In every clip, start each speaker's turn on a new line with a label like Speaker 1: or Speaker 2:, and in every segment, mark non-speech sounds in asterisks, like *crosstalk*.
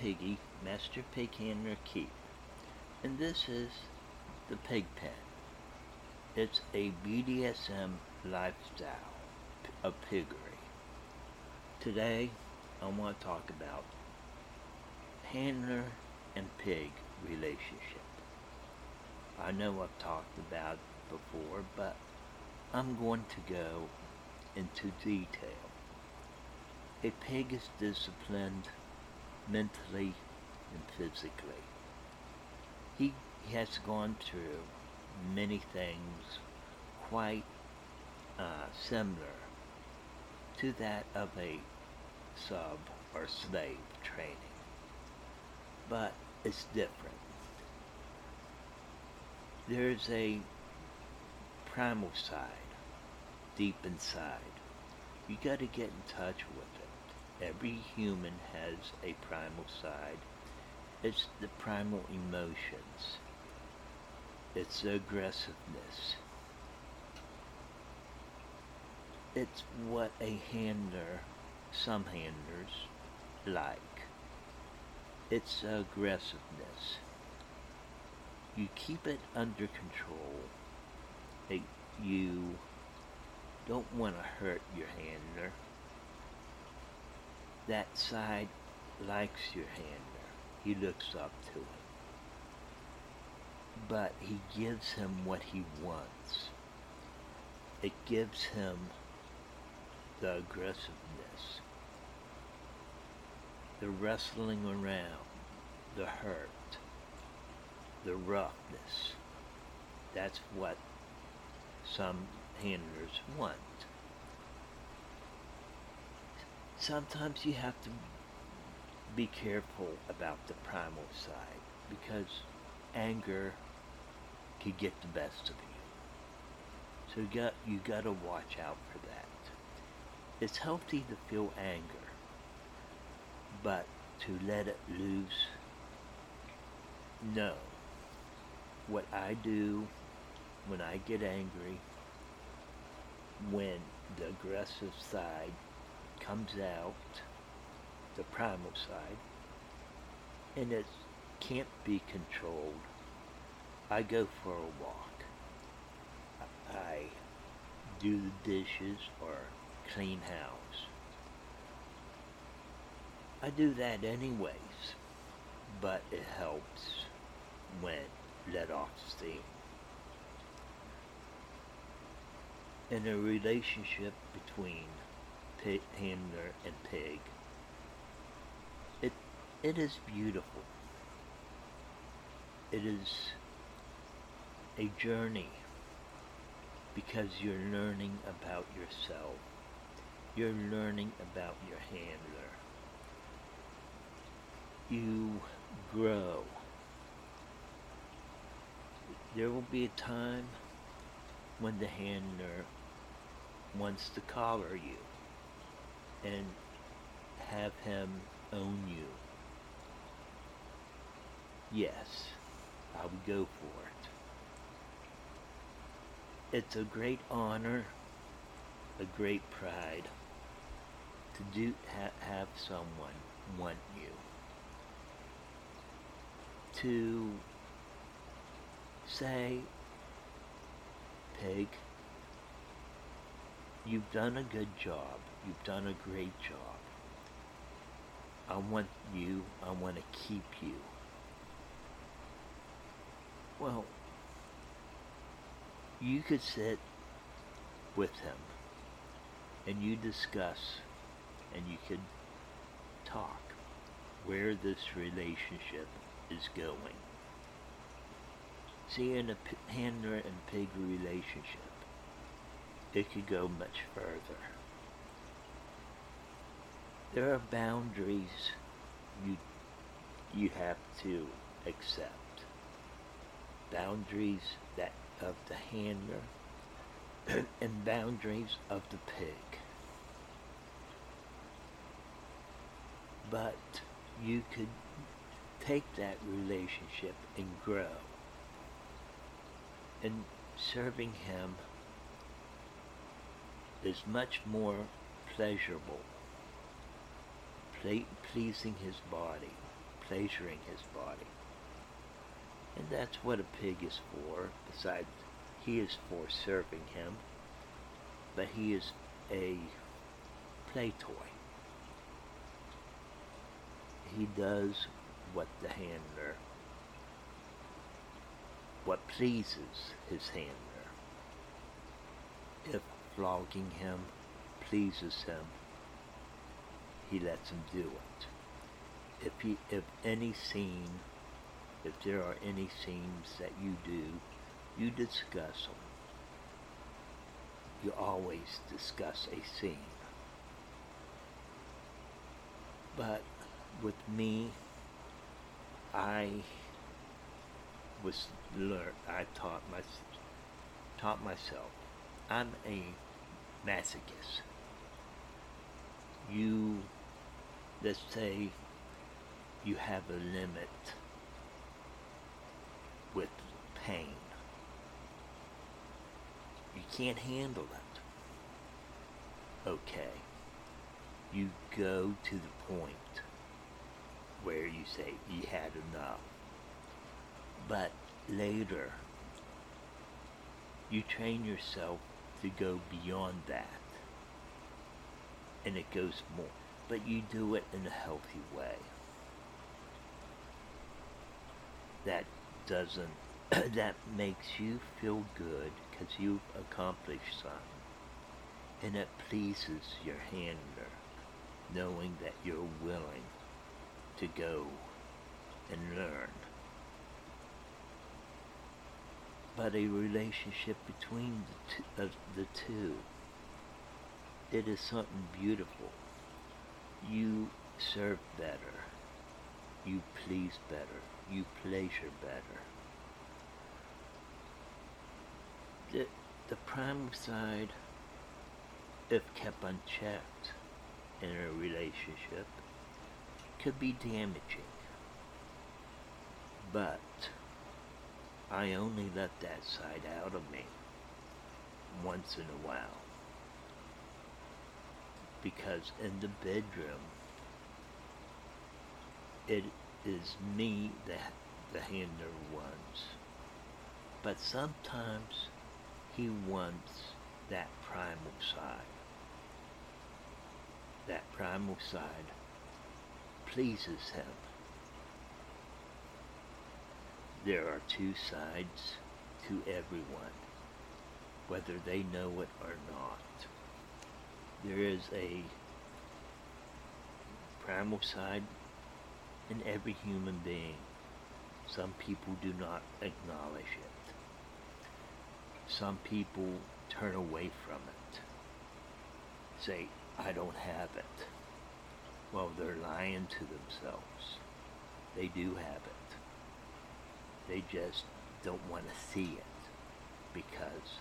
Speaker 1: Piggy, Master Pig Handler Keith, and this is the Pig Pen. It's a BDSM lifestyle of piggery. Today, I want to talk about handler and pig relationship. I know I've talked about it before, but I'm going to go into detail. A pig is disciplined mentally and physically. He, has gone through many things quite uh, similar to that of a sub or slave training. But it's different. There's a primal side deep inside. You got to get in touch with it. Every human has a primal side. It's the primal emotions. It's aggressiveness. It's what a handler, some handlers, like. It's aggressiveness. You keep it under control. It, you don't want to hurt your handler. That side likes your hand handler. He looks up to him but he gives him what he wants. It gives him the aggressiveness, the wrestling around, the hurt, the roughness. That's what some handlers want. Sometimes you have to be careful about the primal side because anger could get the best of you. So you got you got to watch out for that. It's healthy to feel anger, but to let it loose, no. What I do when I get angry, when the aggressive side comes out, the primal side, and it can't be controlled, I go for a walk. I do the dishes or clean house. I do that anyways, but it helps when let off steam. In a relationship between pig, handler and pig, it, it is beautiful. It is a journey because you're learning about yourself. You're learning about your handler. You grow. There will be a time when the handler wants to collar you and have him own you. Yes, I would go for it. It's a great honor, a great pride to do ha- have someone want you. To say, Pig, you've done a good job. You've done a great job. I want you. I want to keep you. Well, you could sit with him and you discuss and you could talk where this relationship is going. See, in a p- handler and pig relationship, it could go much further. There are boundaries you you have to accept. Boundaries that of the handler *clears throat* and boundaries of the pig. But you could take that relationship and grow. And serving him is much more pleasurable, ple- pleasing his body, pleasuring his body. And that's what a pig is for, besides he is for serving him, but he is a play toy. He does what the handler, what pleases his handler. If flogging him pleases him, he lets him do it. If he, if any scene, if there are any scenes that you do, you discuss them. You always discuss a scene. But with me, I was learned. I taught my taught myself. I'm a masochist. You, let's say, you have a limit with pain. You can't handle it. Okay. You go to the point where you say you had enough. But later, you train yourself to go beyond that. And it goes more. But you do it in a healthy way. That doesn't, *clears throat* that makes you feel good because you've accomplished something. And it pleases your handler knowing that you're willing to go and learn. But a relationship between the two, uh, the two, it is something beautiful. You serve better. You please better. You pleasure better. The, the primal side, if kept unchecked in a relationship, could be damaging. But I only let that side out of me once in a while. Because in the bedroom, it is me that the handler wants. But sometimes he wants that primal side. That primal side pleases him. There are two sides to everyone, whether they know it or not. There is a primal side in every human being. Some people do not acknowledge it. Some people turn away from it. Say, I don't have it. Well, they're lying to themselves. They do have it. They just don't want to see it because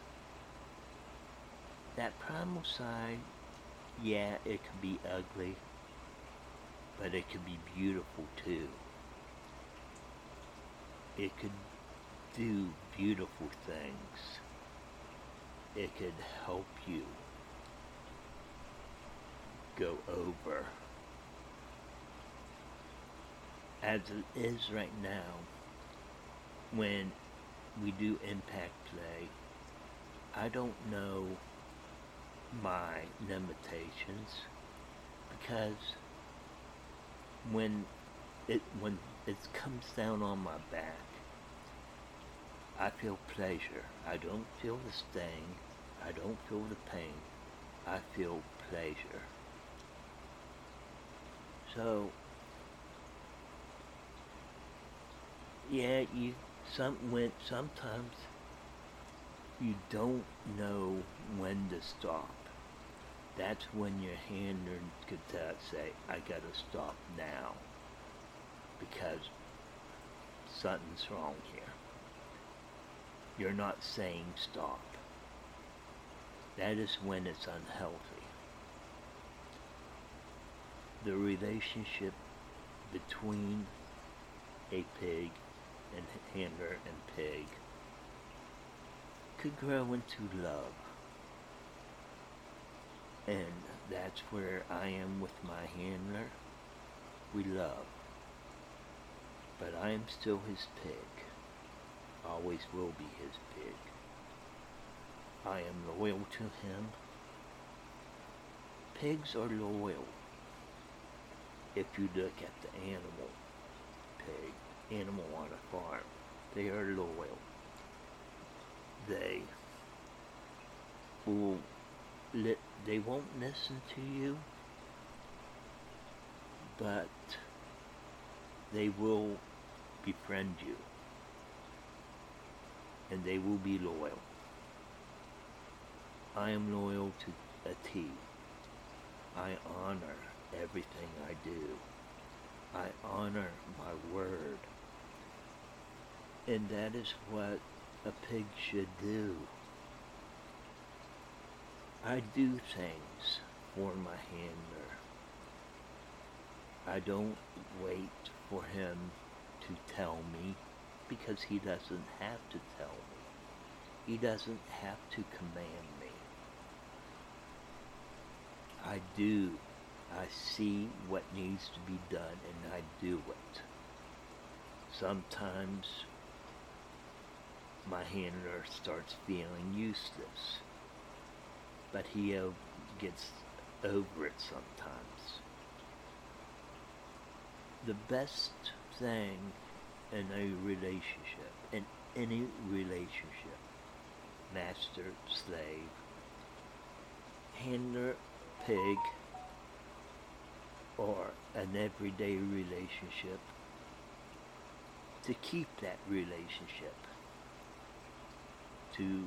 Speaker 1: that primal side, yeah, it can be ugly, but it can be beautiful too. It could do beautiful things. It could help you go over as it is right now, when we do impact play, I don't know my limitations because when it when it comes down on my back, I feel pleasure. I don't feel the sting. I don't feel the pain. I feel pleasure. So yeah, you some when sometimes you don't know when to stop. That's when your hand handler could say, I gotta stop now because something's wrong here. You're not saying stop. That is when it's unhealthy. The relationship between a pig and handler and pig could grow into love. And that's where I am with my handler. We love. But I am still his pig. Always will be his pig. I am loyal to him. Pigs are loyal. If you look at the animal pig, animal on a farm, they are loyal. They will they won't listen to you, but they will befriend you and they will be loyal. I am loyal to a T. I honor everything I do. I honor my word. And that is what a pig should do. I do things for my handler. I don't wait for him to tell me because he doesn't have to tell me. He doesn't have to command me. I do. I see what needs to be done and I do it. Sometimes my handler starts feeling useless, but he gets over it sometimes. The best thing in a relationship, in any relationship, master, slave, handler, pig, or an everyday relationship, to keep that relationship, to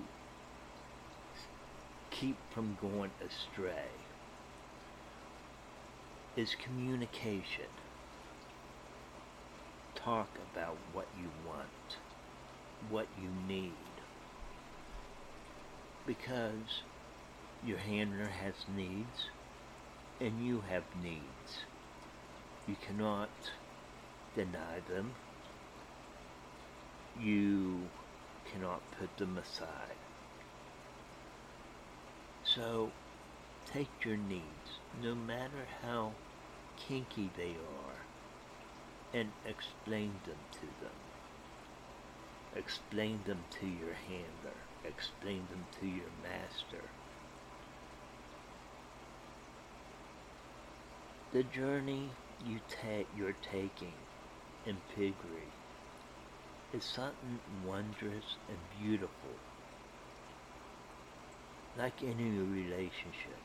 Speaker 1: keep from going astray, is communication. Talk about what you want, what you need, because your handler has needs and you have needs. You cannot deny them. You cannot put them aside. So take your needs, no matter how kinky they are, and explain them to them. Explain them to your handler. Explain them to your master. The journey you take you're taking in piggery is something wondrous and beautiful. Like any relationship,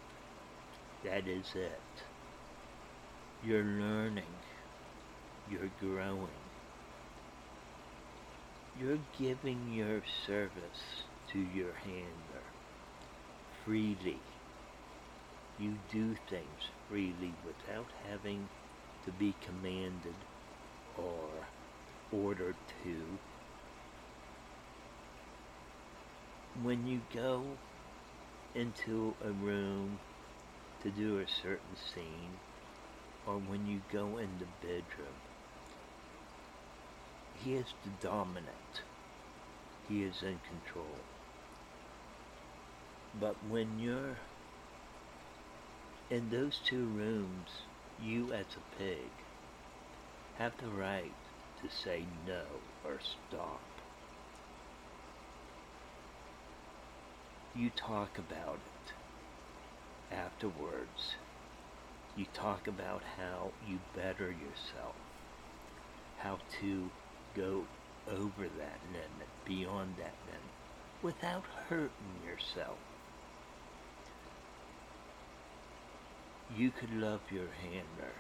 Speaker 1: that is it. You're learning. You're growing. You're giving your service to your handler freely. You do things freely without having to be commanded or ordered to. When you go into a room to do a certain scene, or when you go in the bedroom, he is the dominant. He is in control. But when you're in those two rooms, you as a pig have the right to say no or stop. You talk about it afterwards. You talk about how you better yourself, how to go over that limit, beyond that limit, without hurting yourself. You could love your handler.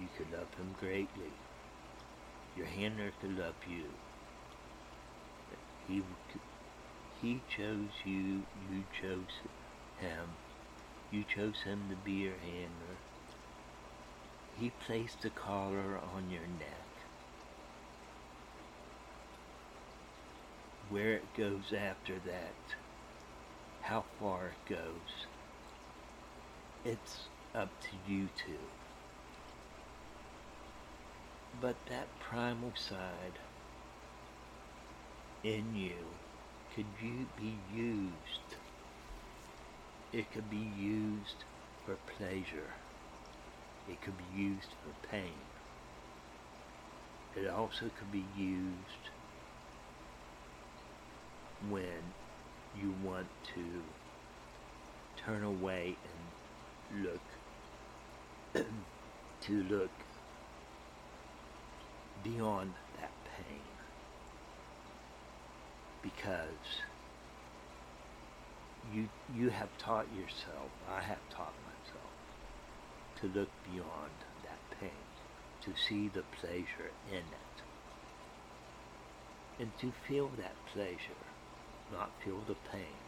Speaker 1: You could love him greatly. Your handler could love you. He he chose you. You chose him. You chose him to be your handler. He placed a collar on your neck. Where it goes after that, how far it goes, it's up to you two. But that primal side in you could you be used. It could be used for pleasure. It could be used for pain. It also could be used when you want to turn away and look *clears throat* to look beyond that pain. Because you you have taught yourself I have taught myself to look beyond that pain to see the pleasure in it. And to feel that pleasure not feel the pain.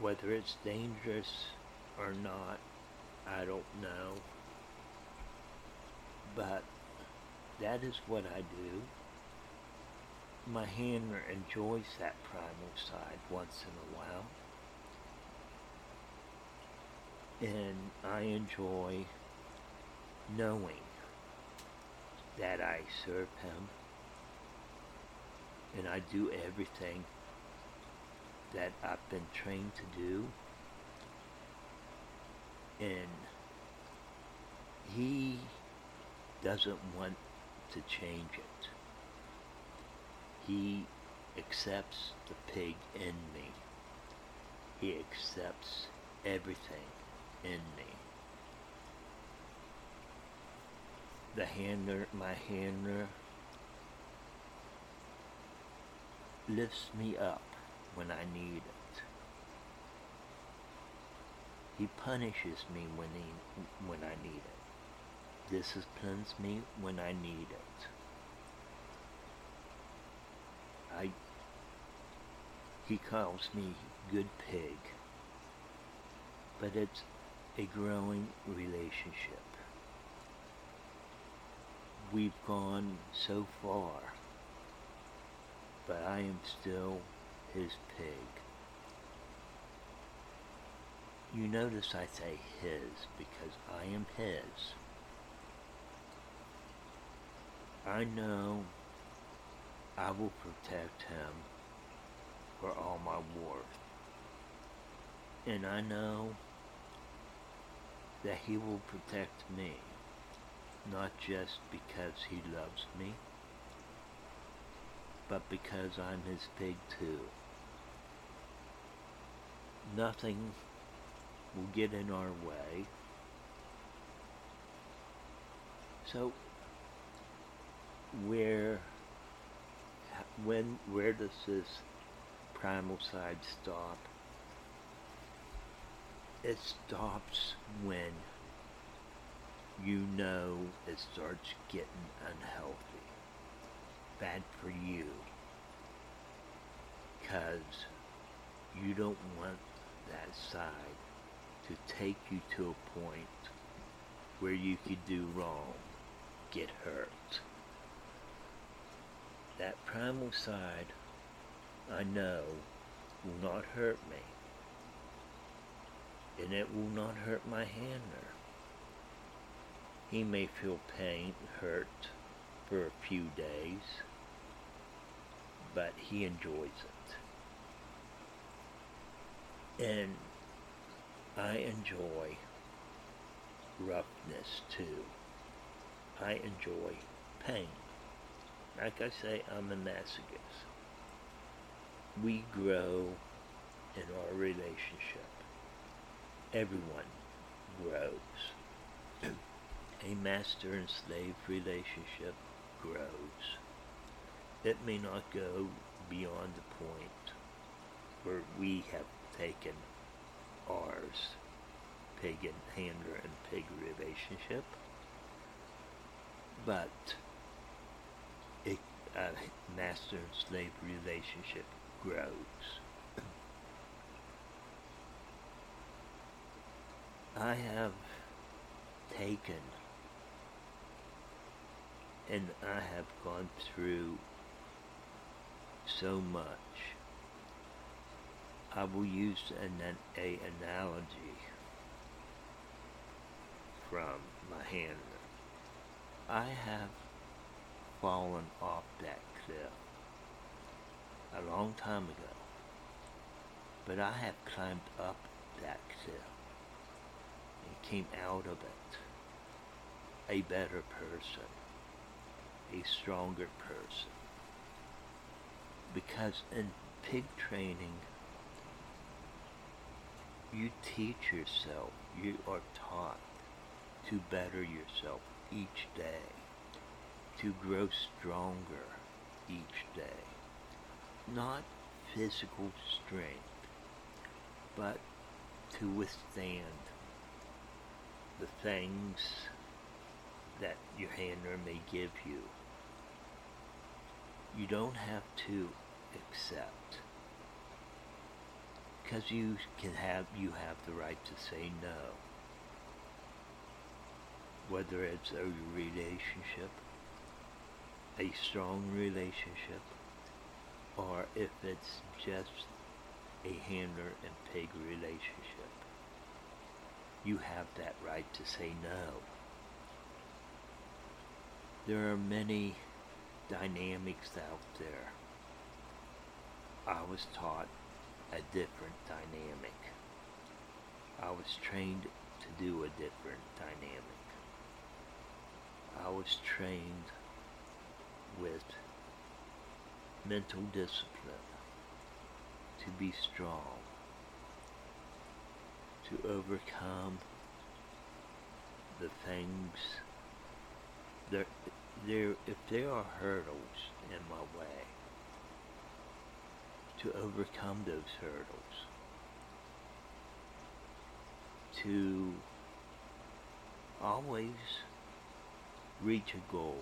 Speaker 1: Whether it's dangerous or not I don't know but that is what I do. My handler enjoys that primal side once in a while. And I enjoy knowing that I serve him and I do everything that I've been trained to do. And he doesn't want to change it. He accepts the pig in me. He accepts everything in me. The handler, my handler, lifts me up when I need it. He punishes me when he when I need it disciplines me when I need it. I he calls me good pig, but it's a growing relationship. We've gone so far, but I am still his pig. You notice I say his because I am his. I know I will protect him for all my worth. And I know that he will protect me, not just because he loves me, but because I'm his pig too. Nothing will get in our way. So where when where does this primal side stop? It stops when you know it starts getting unhealthy, bad for you, because you don't want that side to take you to a point where you could do wrong, get hurt that primal side I know will not hurt me. And it will not hurt my handler. He may feel pain, hurt for a few days, but he enjoys it. And I enjoy roughness too. I enjoy pain. Like I say, I'm a masochist. We grow in our relationship. Everyone grows. a master and slave relationship grows. It may not go beyond the point where we have taken ours, pig and handler and pig relationship, but a master and slave relationship grows. I have taken and I have gone through so much. I will use an, a analogy from my hand. I have fallen off that cliff a long time ago. But I have climbed up that cliff and came out of it a better person, a stronger person. Because in pig training, you teach yourself, you are taught to better yourself each day, to grow stronger each day. Not physical strength, but to withstand the things that your handler may give you. You don't have to accept because you can have you have the right to say no whether it's a relationship a strong relationship or if it's just a handler and pig relationship you have that right to say no there are many dynamics out there I was taught a different dynamic. I was trained to do a different dynamic. I was trained with mental discipline to be strong, to overcome the things there, there if there are hurdles in my way to overcome those hurdles, to always reach a goal,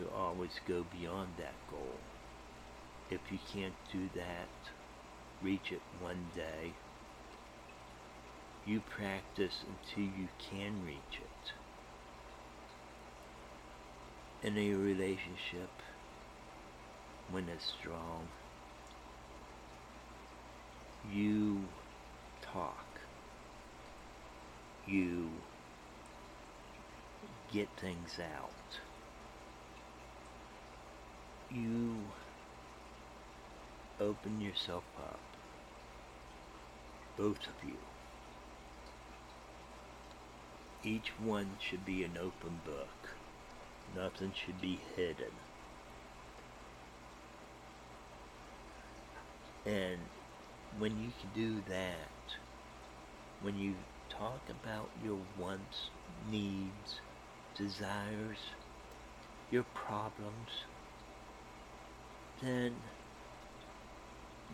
Speaker 1: to always go beyond that goal. If you can't do that, reach it one day. You practice until you can reach it. In a relationship, when it's strong, you talk. You get things out. You open yourself up. Both of you. Each one should be an open book. Nothing should be hidden. And when you can do that, when you talk about your wants, needs, desires, your problems, then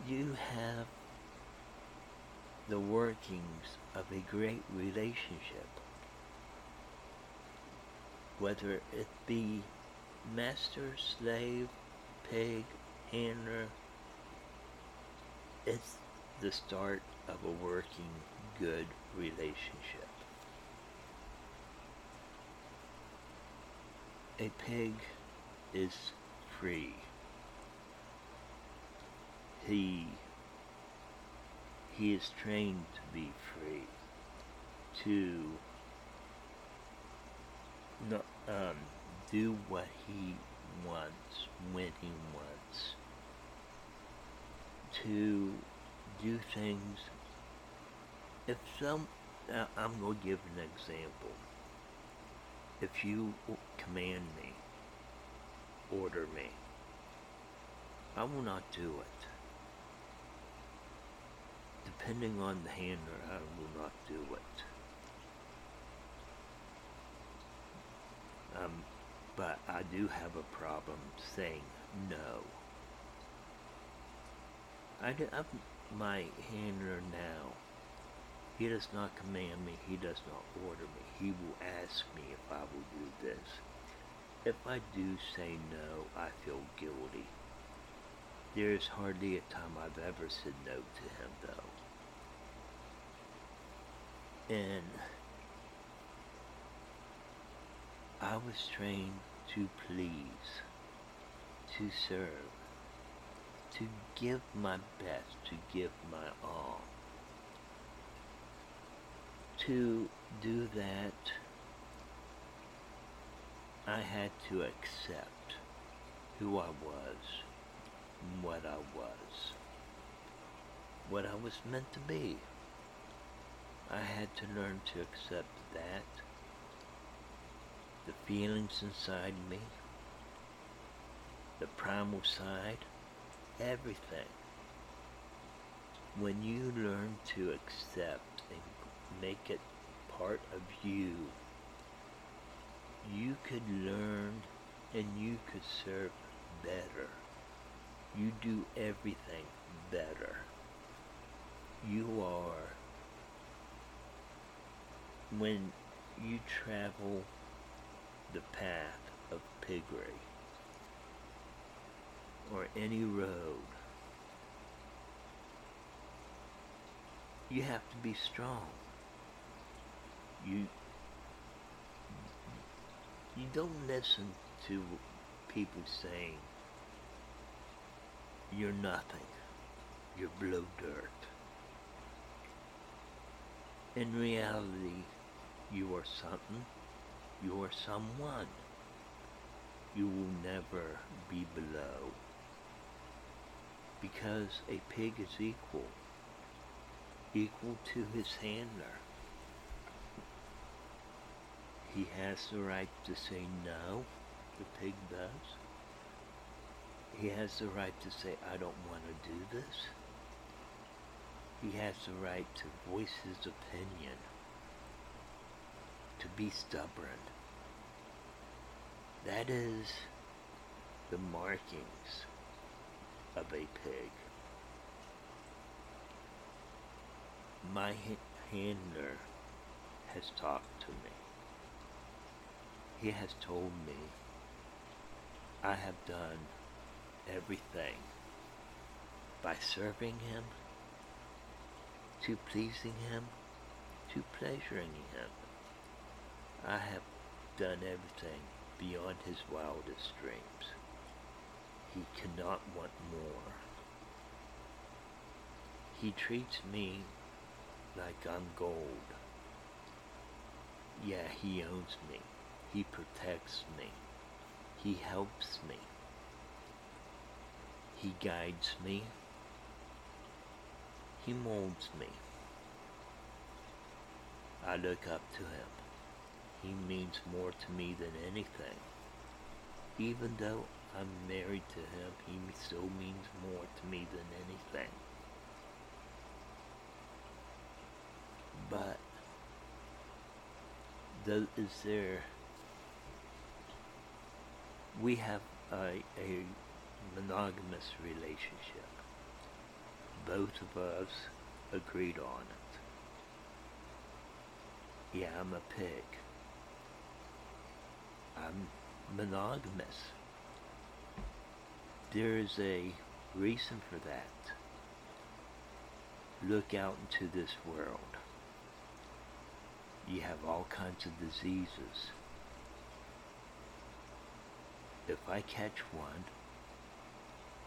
Speaker 1: you have the workings of a great relationship. Whether it be master, slave, pig, handler, it's the start of a working good relationship. A pig is free. He he is trained to be free, to no, um, do what he wants when he wants to do things. If some, uh, I'm going to give an example. If you command me, order me, I will not do it. Depending on the handler, I will not do it. Um, but I do have a problem saying no. I, am my handler now. He does not command me. He does not order me. He will ask me if I will do this. If I do say no, I feel guilty. There is hardly a time I've ever said no to him, though. And I was trained to please, to serve to give my best, to give my all. To do that, I had to accept who I was, what I was, what I was meant to be. I had to learn to accept that the feelings inside me, the primal side, everything. When you learn to accept and make it part of you, you could learn and you could serve better. You do everything better. You are, when you travel the path of piggery or any road, you have to be strong. You you don't listen to people saying you're nothing. You're blow dirt. In reality, you are something. You are someone. You will never be below. Because a pig is equal. Equal to his handler. He has the right to say no, the pig does. He has the right to say, I don't want to do this. He has the right to voice his opinion, to be stubborn. That is the markings of a pig. My handler has talked to me. He has told me I have done everything by serving him, to pleasing him, to pleasuring him. I have done everything beyond his wildest dreams. He cannot want more. He treats me like I'm gold. Yeah, he owns me. He protects me. He helps me. He guides me. He molds me. I look up to him. He means more to me than anything. Even though I'm married to him, he still means more to me than anything. But does, is there we have a, a monogamous relationship. Both of us agreed on it. Yeah, I'm a pig. I'm monogamous. There is a reason for that. Look out into this world. You have all kinds of diseases if I catch one,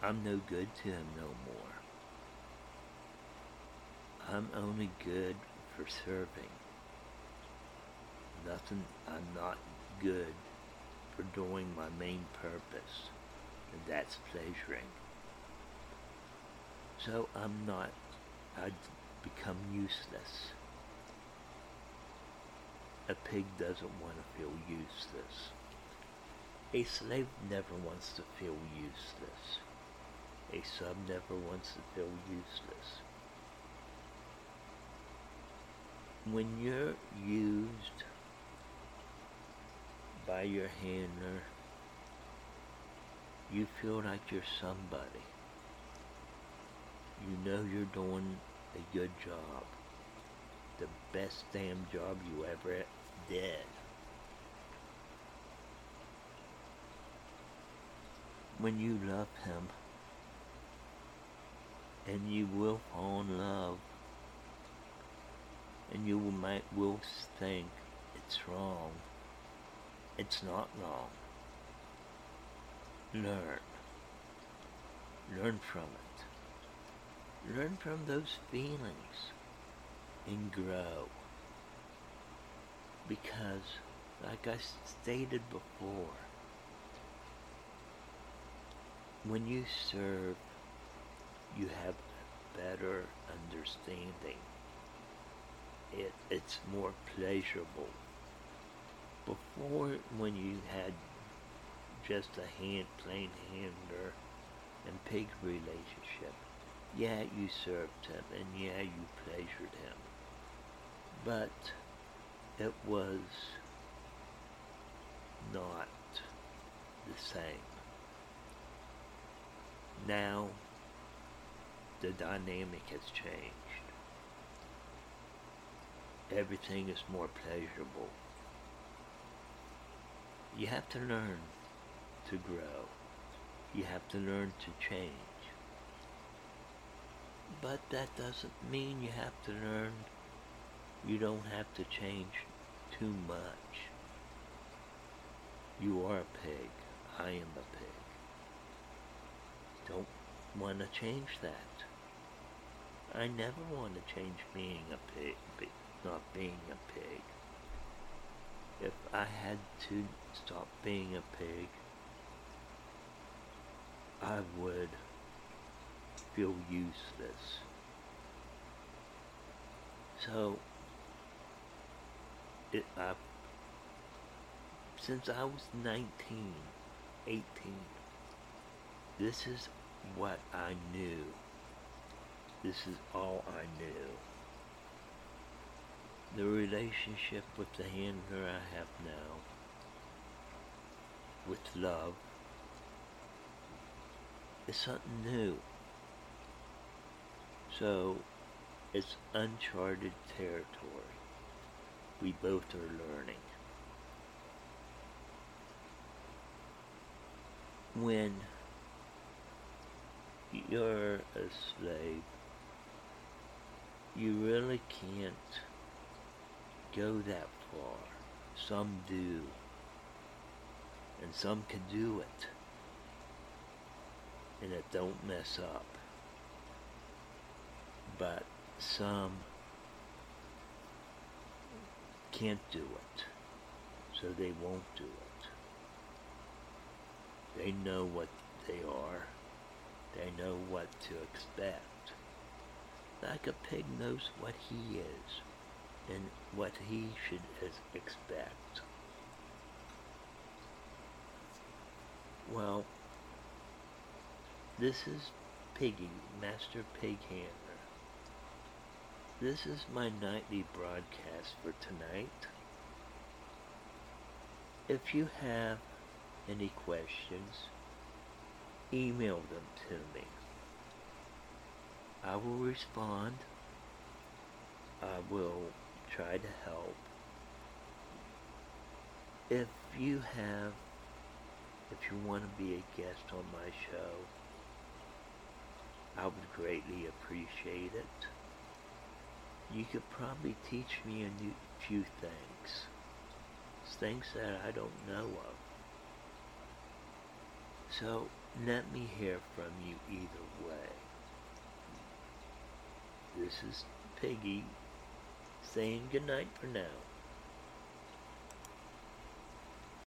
Speaker 1: I'm no good to him no more. I'm only good for serving. Nothing, I'm not good for doing my main purpose, and that's pleasuring. So I'm not, I'd become useless. A pig doesn't want to feel useless. A slave never wants to feel useless. A sub never wants to feel useless. When you're used by your hand or you feel like you're somebody. You know you're doing a good job. The best damn job you ever did. when you love him and you will fall in love and you might will think it's wrong it's not wrong learn learn from it learn from those feelings and grow because like I stated before when you serve, you have better understanding. It, it's more pleasurable. Before, when you had just a hand, plain handler and pig relationship, yeah, you served him and yeah, you pleasured him. But it was not the same. Now, the dynamic has changed. Everything is more pleasurable. You have to learn to grow. You have to learn to change. But that doesn't mean you have to learn you don't have to change too much. You are a pig. I am a pig. Don't want to change that. I never want to change being a pig, not being a pig. If I had to stop being a pig, I would feel useless. So, it, I, since I was 19, 18, this is what I knew. This is all I knew. The relationship with the handler I have now, with love, is something new. So, it's uncharted territory. We both are learning. When you're a slave, you really can't go that far. Some do. And some can do it. And it don't mess up. But some can't do it. So they won't do it. They know what they are. They know what to expect. Like a pig knows what he is and what he should expect. Well, this is Piggy, Master Pig Handler. This is my nightly broadcast for tonight. If you have any questions, email them to me. I will respond. I will try to help. If you have, if you want to be a guest on my show, I would greatly appreciate it. You could probably teach me a new, few things. Things that I don't know of. So, let me hear from you either way. This is Piggy saying goodnight for now.